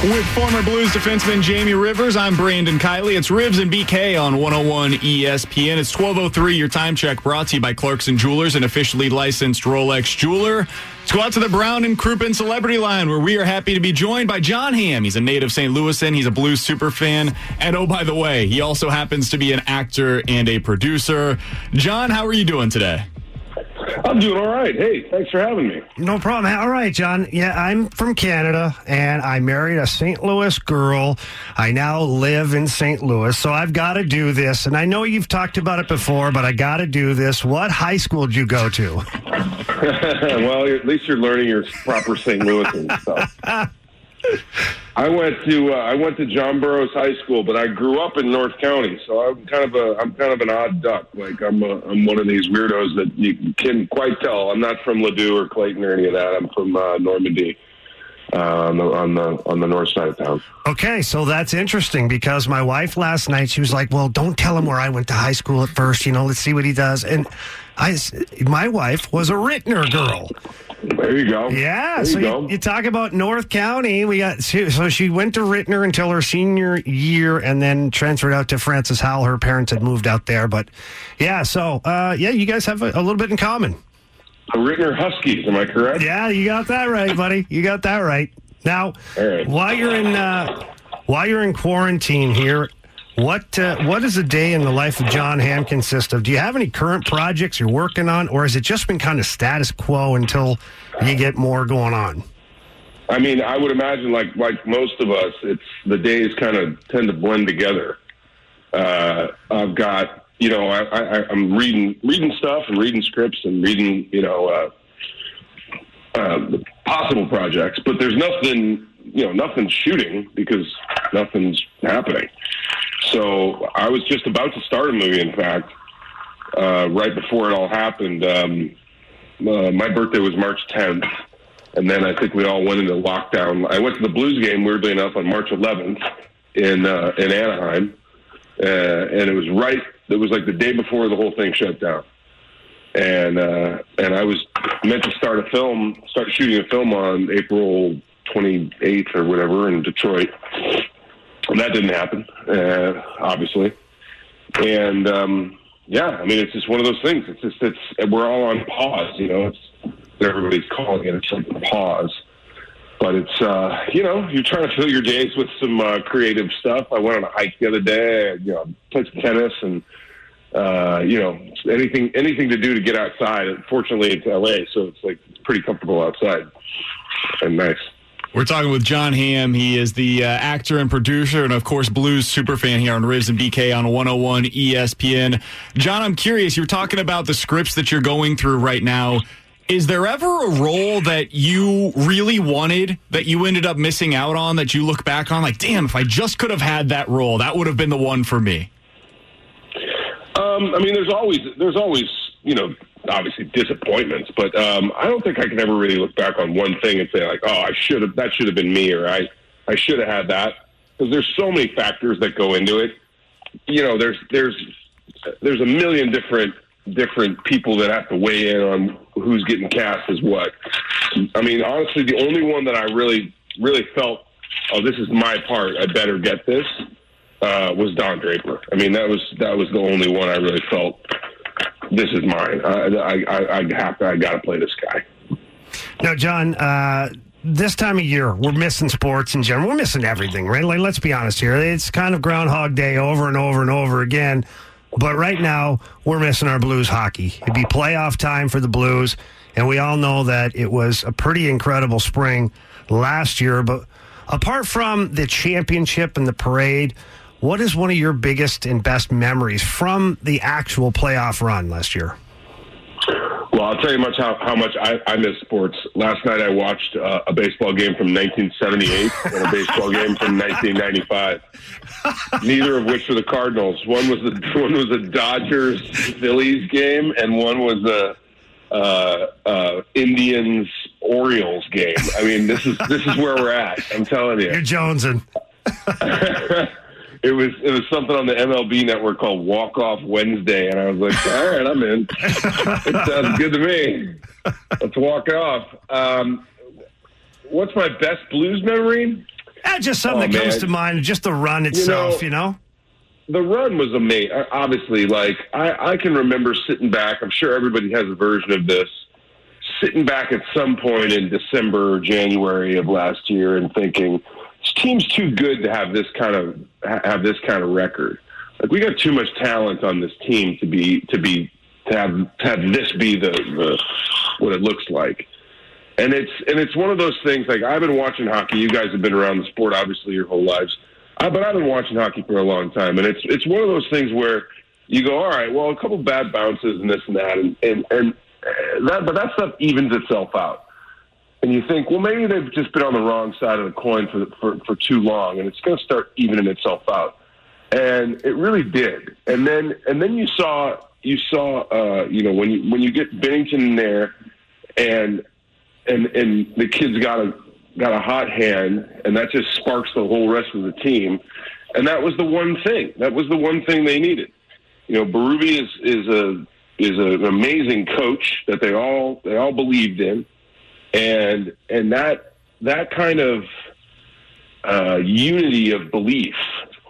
With former Blues defenseman Jamie Rivers, I'm Brandon Kiley. It's Ribs and BK on 101 ESPN. It's 1203, your time check brought to you by Clarkson Jewelers, an officially licensed Rolex jeweler. Let's go out to the Brown and Crouppen Celebrity Line, where we are happy to be joined by Jon Hamm. He's a native St. Louisan. He's a Blues super fan. And oh, by the way, he also happens to be an actor and a producer. John, how are you doing today? I'm doing all right. Hey, thanks for having me. No problem. All right, John. Yeah, I'm from Canada and I married a St. Louis girl. I now live in St. Louis, so I've got to do this. And I know you've talked about it before, but I got to do this. What high school did you go to? well, at least you're learning your proper St. Louis and stuff. I went to uh, I went to John Burroughs High School, but I grew up in North County, so I'm kind of a I'm kind of an odd duck. Like I'm a, I'm one of these weirdos that you can quite tell. I'm not from Ladue or Clayton or any of that. I'm from uh, Normandy, uh, on the on the on the north side of town. Okay, so that's interesting because my wife last night she was like, "Well, don't tell him where I went to high school at first. You know, let's see what he does." And I, my wife was a Ritenour girl. There you go. Yeah, There so you you, go. you talk about North County. We got so she went to Ritenour until her senior year, and then transferred out to Francis Howell. Her parents had moved out there, but yeah. So uh, yeah, you guys have a, a little bit in common. The Ritenour Huskies, am I correct? Yeah, you got that right, buddy. You got that right. Now, right. while you're in uh, while you're in quarantine here, what uh, what does a day in the life of Jon Hamm consist of? Do you have any current projects you're working on, or has it just been kind of status quo until you get more going on? I mean, I would imagine, like like most of us, it's the days kind of tend to blend together. Uh, I've got, you know, I, I, I'm reading reading stuff and reading scripts and reading, you know, uh, uh, possible projects, but there's nothing, you know, nothing's shooting because nothing's happening. So I was just about to start a movie, in fact, uh, right before it all happened. Um, uh, my birthday was March 10th, and then I think we all went into lockdown. I went to the Blues game, weirdly enough, on March 11th in uh, in Anaheim, uh, and it was right. It was like the day before the whole thing shut down, and uh, and I was meant to start a film, start shooting a film on April 28th or whatever in Detroit, and that didn't happen, uh, obviously, and. Um, yeah, I mean, it's just one of those things. It's just it's we're all on pause, you know. It's everybody's calling it. It's like pause, but it's uh, you know you're trying to fill your days with some uh, creative stuff. I went on a hike the other day. You know, played some tennis and uh, you know anything anything to do to get outside. Fortunately, it's LA, so it's like pretty comfortable outside and nice. We're talking with Jon Hamm. He is the uh, actor and producer, and of course, Blues superfan here on Ribs and BK on 101 ESPN. John, I'm curious. You're talking about the scripts that you're going through right now. Is there ever a role that you really wanted that you ended up missing out on that you look back on like, damn, if I just could have had that role, that would have been the one for me? Um, I mean, there's always there's always you know obviously disappointments, but um, I don't think I can ever really look back on one thing and say like, oh, I should have that should have been me or I I should have had that because there's so many factors that go into it. You know, there's there's there's a million different different people that have to weigh in on who's getting cast as what. I mean, honestly, the only one that I really really felt, oh, this is my part. I better get this. Uh, was Don Draper. I mean, that was that was the only one I really felt. This is mine. I I I, have to. I got to play this guy. Now, John, uh, this time of year, we're missing sports in general. We're missing everything, right? Like, let's be honest here. It's kind of Groundhog Day over and over and over again. But right now, we're missing our Blues hockey. It'd be playoff time for the Blues, and we all know that it was a pretty incredible spring last year. But apart from the championship and the parade, what is one of your biggest and best memories from the actual playoff run last year? Well, I'll tell you much how, how much I, I miss sports. Last night I watched uh, a baseball game from 1978 and a baseball game from 1995. Neither of which were the Cardinals. One was the one was a Dodgers Phillies game, and one was the uh, uh, Indians Orioles game. I mean, this is this is where we're at. I'm telling you. You're jonesing. it was it was something on the MLB network called Walk Off Wednesday, and I was like, all right, I'm in. it sounds good to me. Let's walk off. Um, what's my best blues memory? Uh, just something Oh, that comes to mind. Just the run itself, you know. The run was amazing. Obviously, like I, I can remember sitting back. I'm sure everybody has a version of this. Sitting back at some point in December or January of last year and thinking, team's too good to have this kind of have this kind of record. Like we got too much talent on this team to be to be to have to have this be the, the what it looks like. And it's and it's one of those things. Like I've been watching hockey. You guys have been around the sport obviously your whole lives. I, but I've been watching hockey for a long time, and it's it's one of those things where you go, all right, well, a couple bad bounces and this and that, and and and uh, that, but that stuff evens itself out. And you think, well, maybe they've just been on the wrong side of the coin for for, for too long, and it's going to start evening itself out. And it really did. And then and then you saw you saw uh, you know when you when you get Binnington in there, and and and the kids got a got a hot hand, and that just sparks the whole rest of the team. And that was the one thing. That was the one thing they needed. You know, Berube is is a is an amazing coach that they all they all believed in, and and that that kind of uh, unity of belief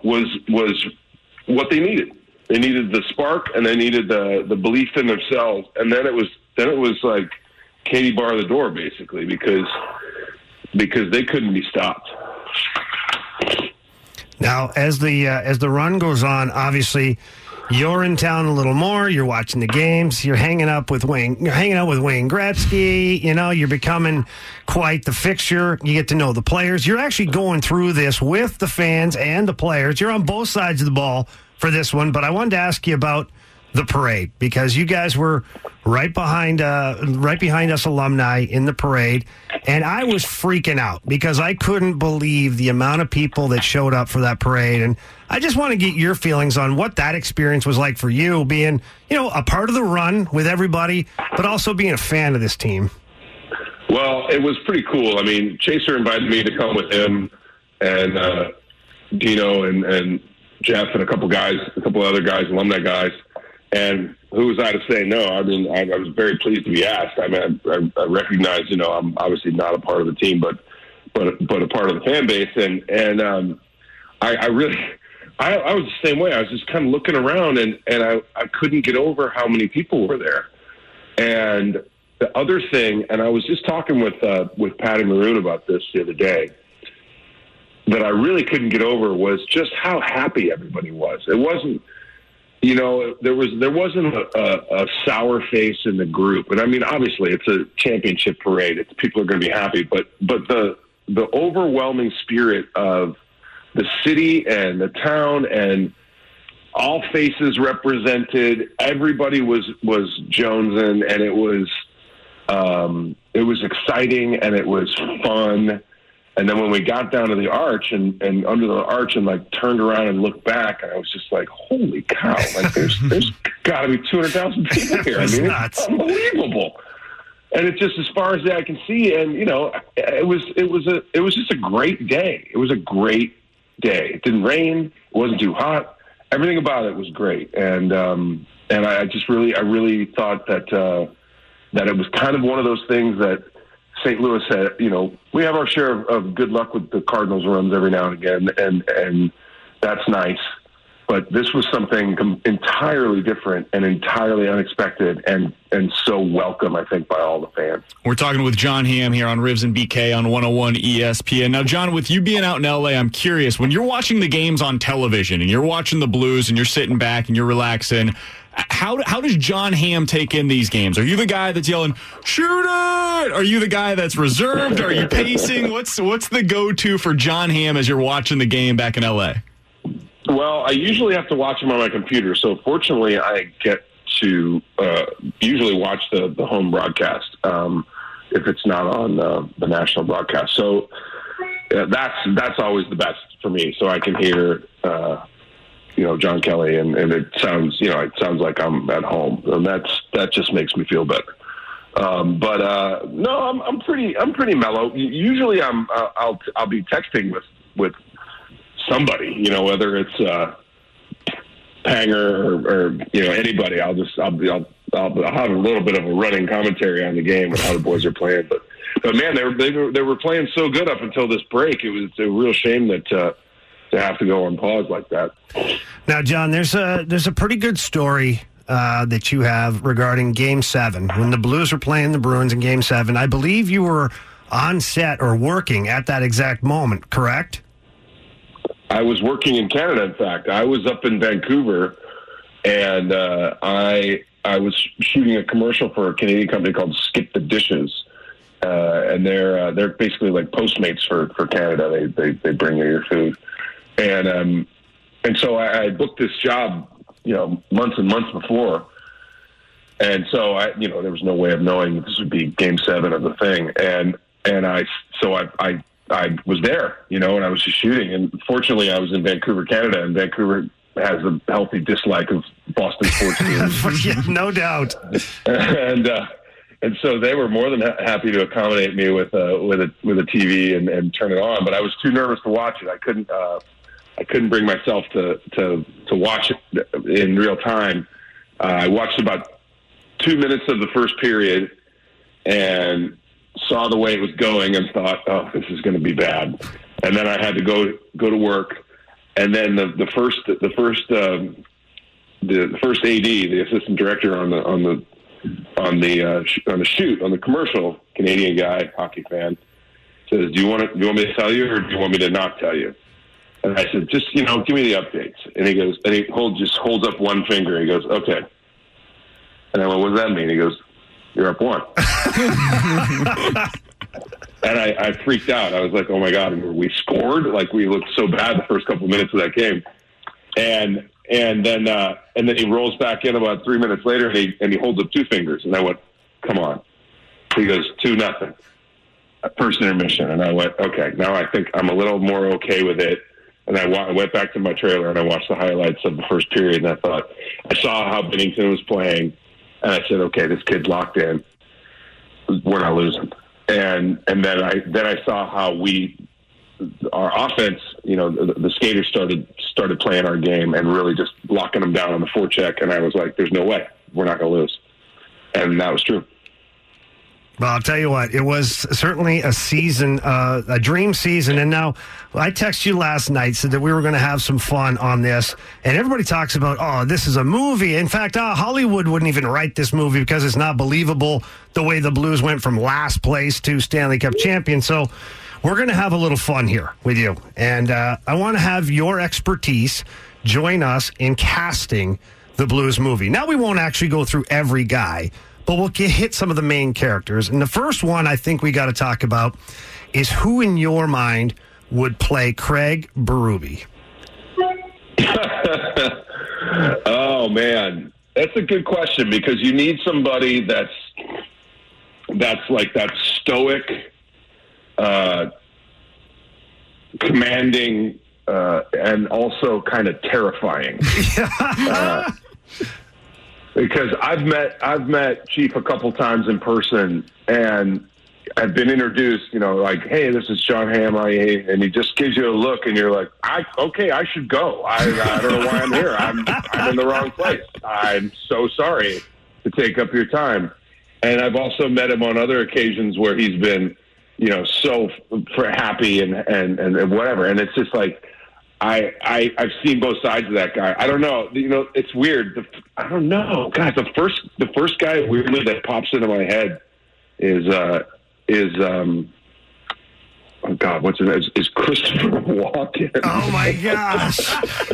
was was what they needed. They needed the spark, and they needed the the belief in themselves, and then it was then it was like Katie bar the door basically because because they couldn't be stopped. Now, as the uh, as the run goes on, obviously you're in town a little more. You're watching the games. You're hanging up with Wayne. You're hanging out with Wayne Gretzky. You know, you're becoming quite the fixture. You get to know the players. You're actually going through this with the fans and the players. You're on both sides of the ball for this one. But I wanted to ask you about the parade because you guys were right behind uh, right behind us alumni in the parade and I was freaking out because I couldn't believe the amount of people that showed up for that parade and I just want to get your feelings on what that experience was like for you being you know a part of the run with everybody but also being a fan of this team Well, it was pretty cool. I mean, Chaser invited me to come with him and uh, Dino and, and Jeff and a couple guys, a couple other guys, alumni guys. And who was I to say no? I mean, I, I was very pleased to be asked. I mean, I, I, recognize, you know, I'm obviously not a part of the team, but but but a part of the fan base, and and um, I, I really. I, I was the same way. I was just kind of looking around, and, and I, I couldn't get over how many people were there. And the other thing, and I was just talking with uh, with Patty Maroon about this the other day, that I really couldn't get over was just how happy everybody was. It wasn't, you know, there was there wasn't a, a, a sour face in the group, and I mean, obviously, it's a championship parade; it's, people are going to be happy, but but the the overwhelming spirit of the city and the town and all faces represented. Everybody was was Jonesing, and it was um, it was exciting and it was fun. And then when we got down to the arch and, and under the arch and like turned around and looked back, and I was just like, "Holy cow! Like there's there's got to be two hundred thousand people here. I mean, nuts. it's unbelievable." And it's just as far as the eye can see, and you know, it was it was a it was just a great day. It was a great day. It didn't rain. It wasn't too hot. Everything about it was great, and um, and I just really I really thought that uh, that it was kind of one of those things that St. Louis had. You know, we have our share of, of good luck with the Cardinals runs every now and again, and and that's nice. but this was something entirely different and entirely unexpected and and so welcome I think by all the fans. We're talking with Jon Hamm here on Ribs and BK on 101 ESPN. Now, John, with you being out in LA, I'm curious when you're watching the games on television and you're watching the Blues and you're sitting back and you're relaxing. How, how does Jon Hamm take in these games? Are you the guy that's yelling, shoot it? Are you the guy that's reserved? Are you pacing? What's what's the go to for Jon Hamm as you're watching the game back in LA? Well, I usually have to watch them on my computer. So fortunately, I get to uh, usually watch the, the home broadcast um, if it's not on uh, the national broadcast. So uh, that's that's always the best for me. So I can hear uh, you know John Kelly, and, and it sounds you know it sounds like I'm at home, and that's that just makes me feel better. Um, but uh, no, I'm, I'm pretty I'm pretty mellow. Usually, I'm uh, I'll I'll be texting with with somebody, you know, whether it's uh, Panger or, or you know anybody. I'll just I'll, I'll I'll I'll have a little bit of a running commentary on the game and how the boys are playing. But but man, they were they were, they were playing so good up until this break. It was a real shame that. Uh, to have to go on pause like that. Now, John, there's a there's a pretty good story uh, that you have regarding Game Seven when the Blues were playing the Bruins in Game Seven. I believe you were on set or working at that exact moment. Correct? I was working in Canada. In fact, I was up in Vancouver, and uh, I I was shooting a commercial for a Canadian company called Skip the Dishes, uh, and they're uh, they're basically like Postmates for for Canada. They they they bring you your food, and um and so I, I booked this job, you know, months and months before. And so I, you know, there was no way of knowing that this would be Game Seven of the thing, and and I, so I, I I was there, you know, and I was just shooting. And fortunately, I was in Vancouver, Canada, and Vancouver has a healthy dislike of Boston sports teams. yeah, no doubt. and uh, and so they were more than ha- happy to accommodate me with a with a with a TV and, and turn it on. But I was too nervous to watch it. I couldn't uh, I couldn't bring myself to to to watch it in real time. Uh, I watched about two minutes of the first period and saw the way it was going and thought, "Oh, this is going to be bad." And then I had to go go to work. And then the the first the first um, the, the first AD, the assistant director on the on the on the uh, sh- on the shoot on the commercial, Canadian guy, hockey fan, says, "Do you want to, do you want me to tell you, or do you want me to not tell you?" And I said, "Just you know, give me the updates." And he goes, and he hold just holds up one finger. He goes, "Okay." And I went, "What does that mean?" He goes, "You're up one." and I, I freaked out. I was like, "Oh my god!" And we scored. Like we looked so bad the first couple of minutes of that game, and and then uh, and then he rolls back in about three minutes later, and he and he holds up two fingers, and I went, "Come on!" He goes, two nothing, first intermission, and I went, "Okay, now I think I'm a little more okay with it." And I, wa- I went back to my trailer and I watched the highlights of the first period, and I thought I saw how Binnington was playing, and I said, "Okay, this kid's locked in. We're not losing." And and then I then I saw how we our offense, you know, the, the skaters started started playing our game and really just locking them down on the forecheck. And I was like, "There's no way we're not going to lose," and that was true. Well, I'll tell you what, it was certainly a season, uh, a dream season. And now I texted you last night, said that we were going to have some fun on this. And everybody talks about, oh, this is a movie. In fact, uh, Hollywood wouldn't even write this movie because it's not believable the way the Blues went from last place to Stanley Cup champion. So we're going to have a little fun here with you. And uh, I want to have your expertise join us in casting the Blues movie. Now, we won't actually go through every guy but we'll get, hit some of the main characters. And the first one I think we got to talk about is who in your mind would play Craig Berube? oh man, that's a good question because you need somebody that's that's like that stoic, uh, commanding, uh, and also kind of terrifying. uh, because I've met I've met Chief a couple times in person, and I've been introduced. You know, like, hey, this is Jon Hamm, and he just gives you a look, and you're like, I okay, I should go. I, I don't know why I'm here. I'm I'm in the wrong place. I'm so sorry to take up your time. And I've also met him on other occasions where he's been, you know, so for happy and and and whatever. And it's just like I, I I've seen both sides of that guy. I don't know. You know, it's weird. The, I don't know, guys. The first the first guy weirdly that pops into my head is uh is um oh god what's it is, is Christopher Walken. Oh my gosh!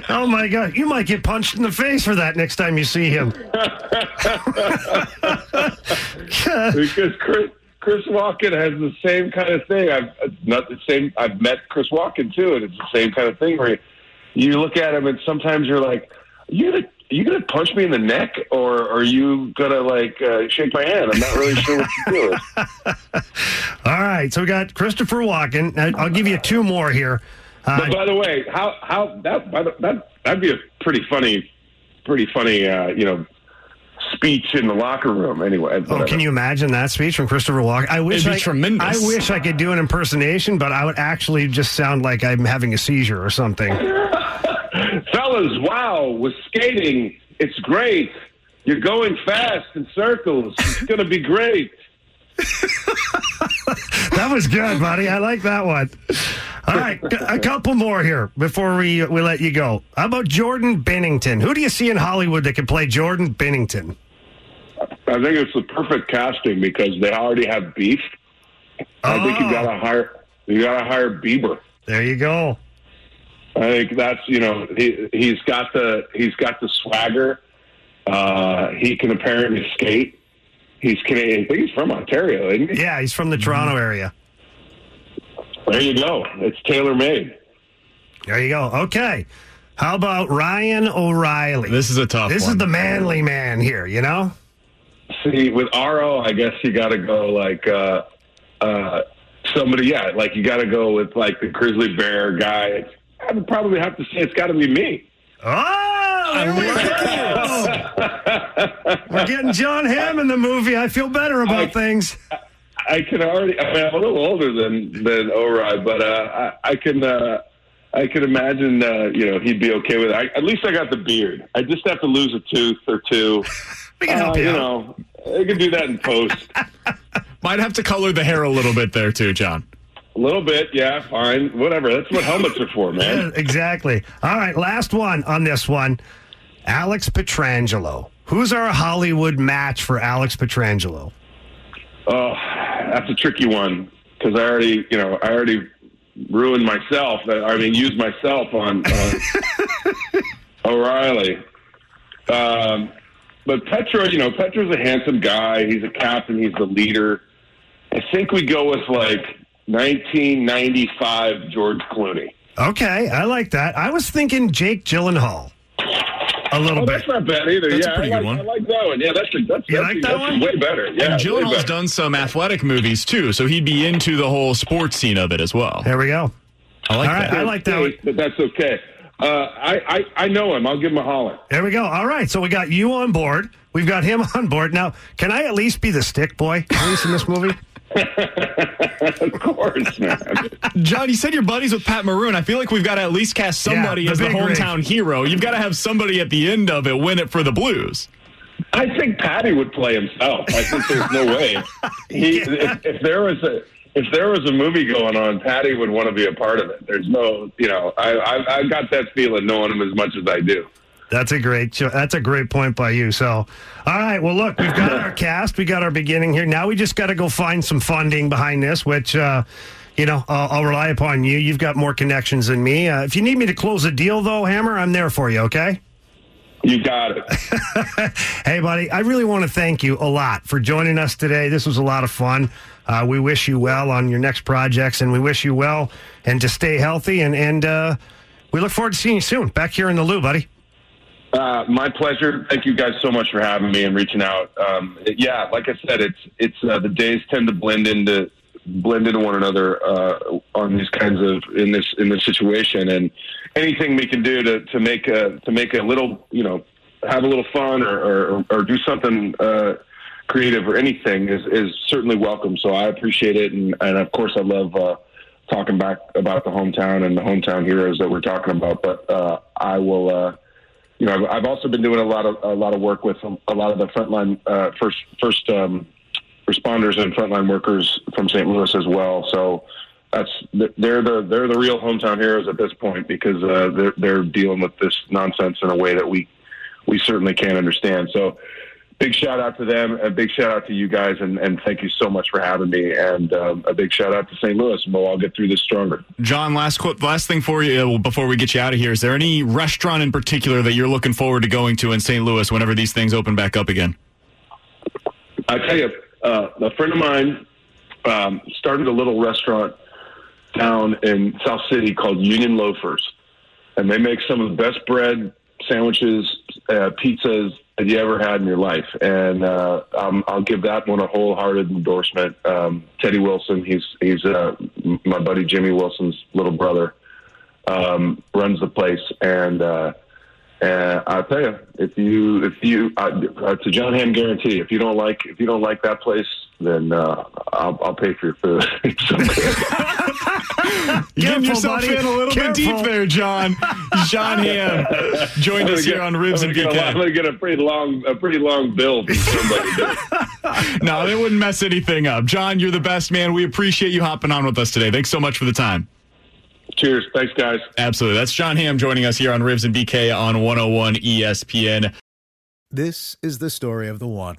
Oh my god! You might get punched in the face for that next time you see him. because Chris Chris Walken has the same kind of thing. I've not the same. I've met Chris Walken too, and it's the same kind of thing where you look at him and sometimes you're like, are you gonna are you gonna punch me in the neck or are you gonna like uh, shake my hand? I'm not really sure what to do. All right, so we got Christopher Walken. I'll give you two more here. Uh, But by the way, how how that by the, that that'd be a pretty funny, pretty funny, uh, you know, speech in the locker room. Anyway, Oh, can you imagine that speech from Christopher Walken? I wish It'd be I, tremendous. I wish I could do an impersonation, but I would actually just sound like I'm having a seizure or something. fellas? Wow, with skating, it's great. You're going fast in circles. It's going to be great. That was good, buddy. I like that one. All right, a couple more here before we we let you go. How about Jordan Binnington? Who do you see in Hollywood that could play Jordan Binnington? I think it's the perfect casting because they already have beef. I think you Oh. gotta hire you gotta hire Bieber. There you go. I think that's you know he he's got the he's got the swagger. Uh, he can apparently skate. He's Canadian. I think he's from Ontario, isn't he? Yeah, he's from the Toronto area. There you go. It's tailor made. There you go. Okay. How about Ryan O'Reilly? This is a tough This one. is the manly man here, you know? See, with RO, I guess you got to go like uh, uh, somebody. Yeah, like you got to go with like the grizzly bear guy. I would probably have to say it's got to be me. Oh, there we go. We're getting Jon Hamm in the movie. I feel better about I- things. I can already. I mean, I'm a little older than than Ori, but uh, I, I can. Uh, I can imagine. Uh, you know, he'd be okay with it. I, at least I got the beard. I just have to lose a tooth or two. We can help Uh, you know, I can do that in post. Might have to color the hair a little bit there too, John. a little bit, yeah, fine, whatever. That's what helmets are for, man. Exactly. All right, last one on this one. Alex Pietrangelo. Who's our Hollywood match for Alex Pietrangelo? Oh, that's a tricky one because I already, you know, I already ruined myself. I mean, used myself on, on O'Reilly. Um, but Petra, you know, Petra's a handsome guy. He's a captain. He's the leader. I think we go with like 1995 George Clooney. Okay, I like that. I was thinking Jake Gyllenhaal. A little Oh, bit. that's not bad either. That's a pretty I good one. I like that one. Yeah, that's a, that's, You that's, like that that's one? way better. Yeah, and way Gyllenhaal's better. done some athletic movies too, so he'd be into the whole sports scene of it as well. There we go. I like All right, that. I like that one. But that's okay. Uh, I, I I know him. I'll give him a holler. There we go. All right, so we got you on board. We've got him on board. Now, can I at least be the stick boy, at least in this movie? of course, man. John, you said you're buddies with Pat Maroon. I feel like we've got to at least cast somebody Yeah, the as the big rig. hometown hero. You've got to have somebody at the end of it win it for the Blues. I think Patty would play himself. I think there's no way. He, if, if there was a if there was a movie going on, Patty would want to be a part of it. There's no, you know, I I, I got that feeling knowing him as much as I do. That's a great. That's a great point by you. So, all right. Well, look, we've got our cast. We got our beginning here. Now we just got to go find some funding behind this, which. uh you know, I'll, I'll rely upon you. You've got more connections than me. Uh, if you need me to close a deal, though, Hammer, I'm there for you. Okay. You got it. Hey, buddy, I really want to thank you a lot for joining us today. This was a lot of fun. Uh, we wish you well on your next projects, and we wish you well and to stay healthy. And and uh, we look forward to seeing you soon back here in the Lou, buddy. Uh, my pleasure. Thank you guys so much for having me and reaching out. Um, it- yeah, like I said, it's it's uh, the days tend to blend into blend into one another uh, on these kinds of in this in this situation, and anything we can do to to make a to make a little you know have a little fun or or, or do something uh, creative or anything is is certainly welcome. So I appreciate it, and and of course I love. Uh, Talking back about the hometown and the hometown heroes that we're talking about, but uh, I will uh, you know, I've, also been doing a lot of a lot of work with a lot of the frontline uh, first first um, responders and frontline workers from St. Louis as well. So that's they're the they're the real hometown heroes at this point because uh, they're they're dealing with this nonsense in a way that we we certainly can't understand. So big shout out to them, a big shout out to you guys, and, and thank you so much for having me. And um, a big shout out to St. Louis, we'll all get through this stronger. John, last qu- last thing for you uh, before we get you out of here. Is there any restaurant in particular that you're looking forward to going to in St. Louis whenever these things open back up again? I tell you, uh, a friend of mine um, started a little restaurant down in South City called Union Loafers, and they make some of the best bread sandwiches, uh, pizzas that you ever had in your life. And uh, um, I'll give that one a wholehearted endorsement. Um, Teddy Wilson, he's he's uh, my buddy Jimmy Wilson's little brother, um, runs the place, and uh, and I'll tell you, if you if you uh, it's a Jon Hamm guarantee. If you don't like if you don't like that place, then uh, I'll, I'll pay for your food. It's so good. You're getting yourself buddy. in a little bit deep there, John. Jon Hamm joined us gonna here on Ribs and gonna get a- I'm gonna get a pretty long a pretty long bill from somebody. No, they wouldn't mess anything up. John, you're the best man. We appreciate you hopping on with us today. Thanks so much for the time. Cheers, thanks guys. Absolutely. That's Jon Hamm joining us here on Ribs and BK on 101 ESPN. This is the story of the one.